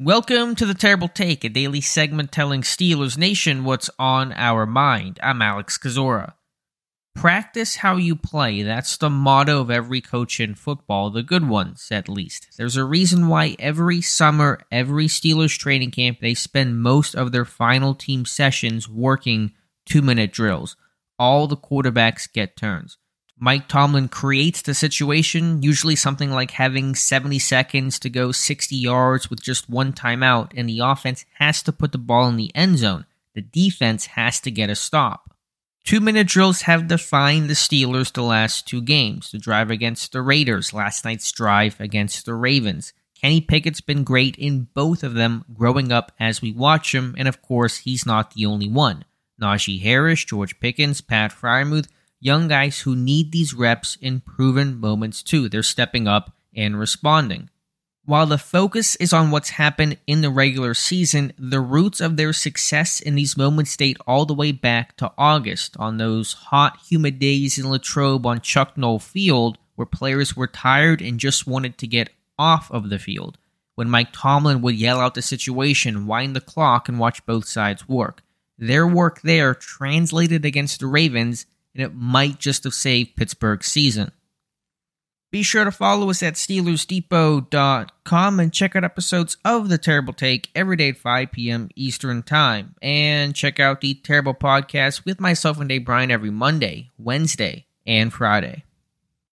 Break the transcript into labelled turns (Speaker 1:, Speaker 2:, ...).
Speaker 1: Welcome to the Terrible Take, a daily segment telling Steelers Nation what's on our mind. I'm Alex Kozora. Practice how you play. That's the motto of every coach in football, the good ones at least. There's a reason why every summer, every Steelers training camp, they spend most of their final team sessions working two minute drills. All the quarterbacks get turns. Mike Tomlin creates the situation, usually something like having 70 seconds to go 60 yards with just one timeout, and the offense has to put the ball in the end zone. The defense has to get a stop. Two minute drills have defined the Steelers the last two games the drive against the Raiders, last night's drive against the Ravens. Kenny Pickett's been great in both of them growing up as we watch him, and of course, he's not the only one. Najee Harris, George Pickens, Pat Freiermuth, young guys who need these reps in proven moments too. They're stepping up and responding. While the focus is on what's happened in the regular season, the roots of their success in these moments date all the way back to August on those hot, humid days in Latrobe on Chuck Noll Field where players were tired and just wanted to get off of the field. When Mike Tomlin would yell out the situation, wind the clock, and watch both sides work. Their work there translated against the Ravens and it might just have saved Pittsburgh's season. Be sure to follow us at SteelersDepot.com and check out episodes of The Terrible Take every day at 5 p.m. Eastern Time. And check out the Terrible Podcast with myself and Dave Bryan every Monday, Wednesday, and Friday.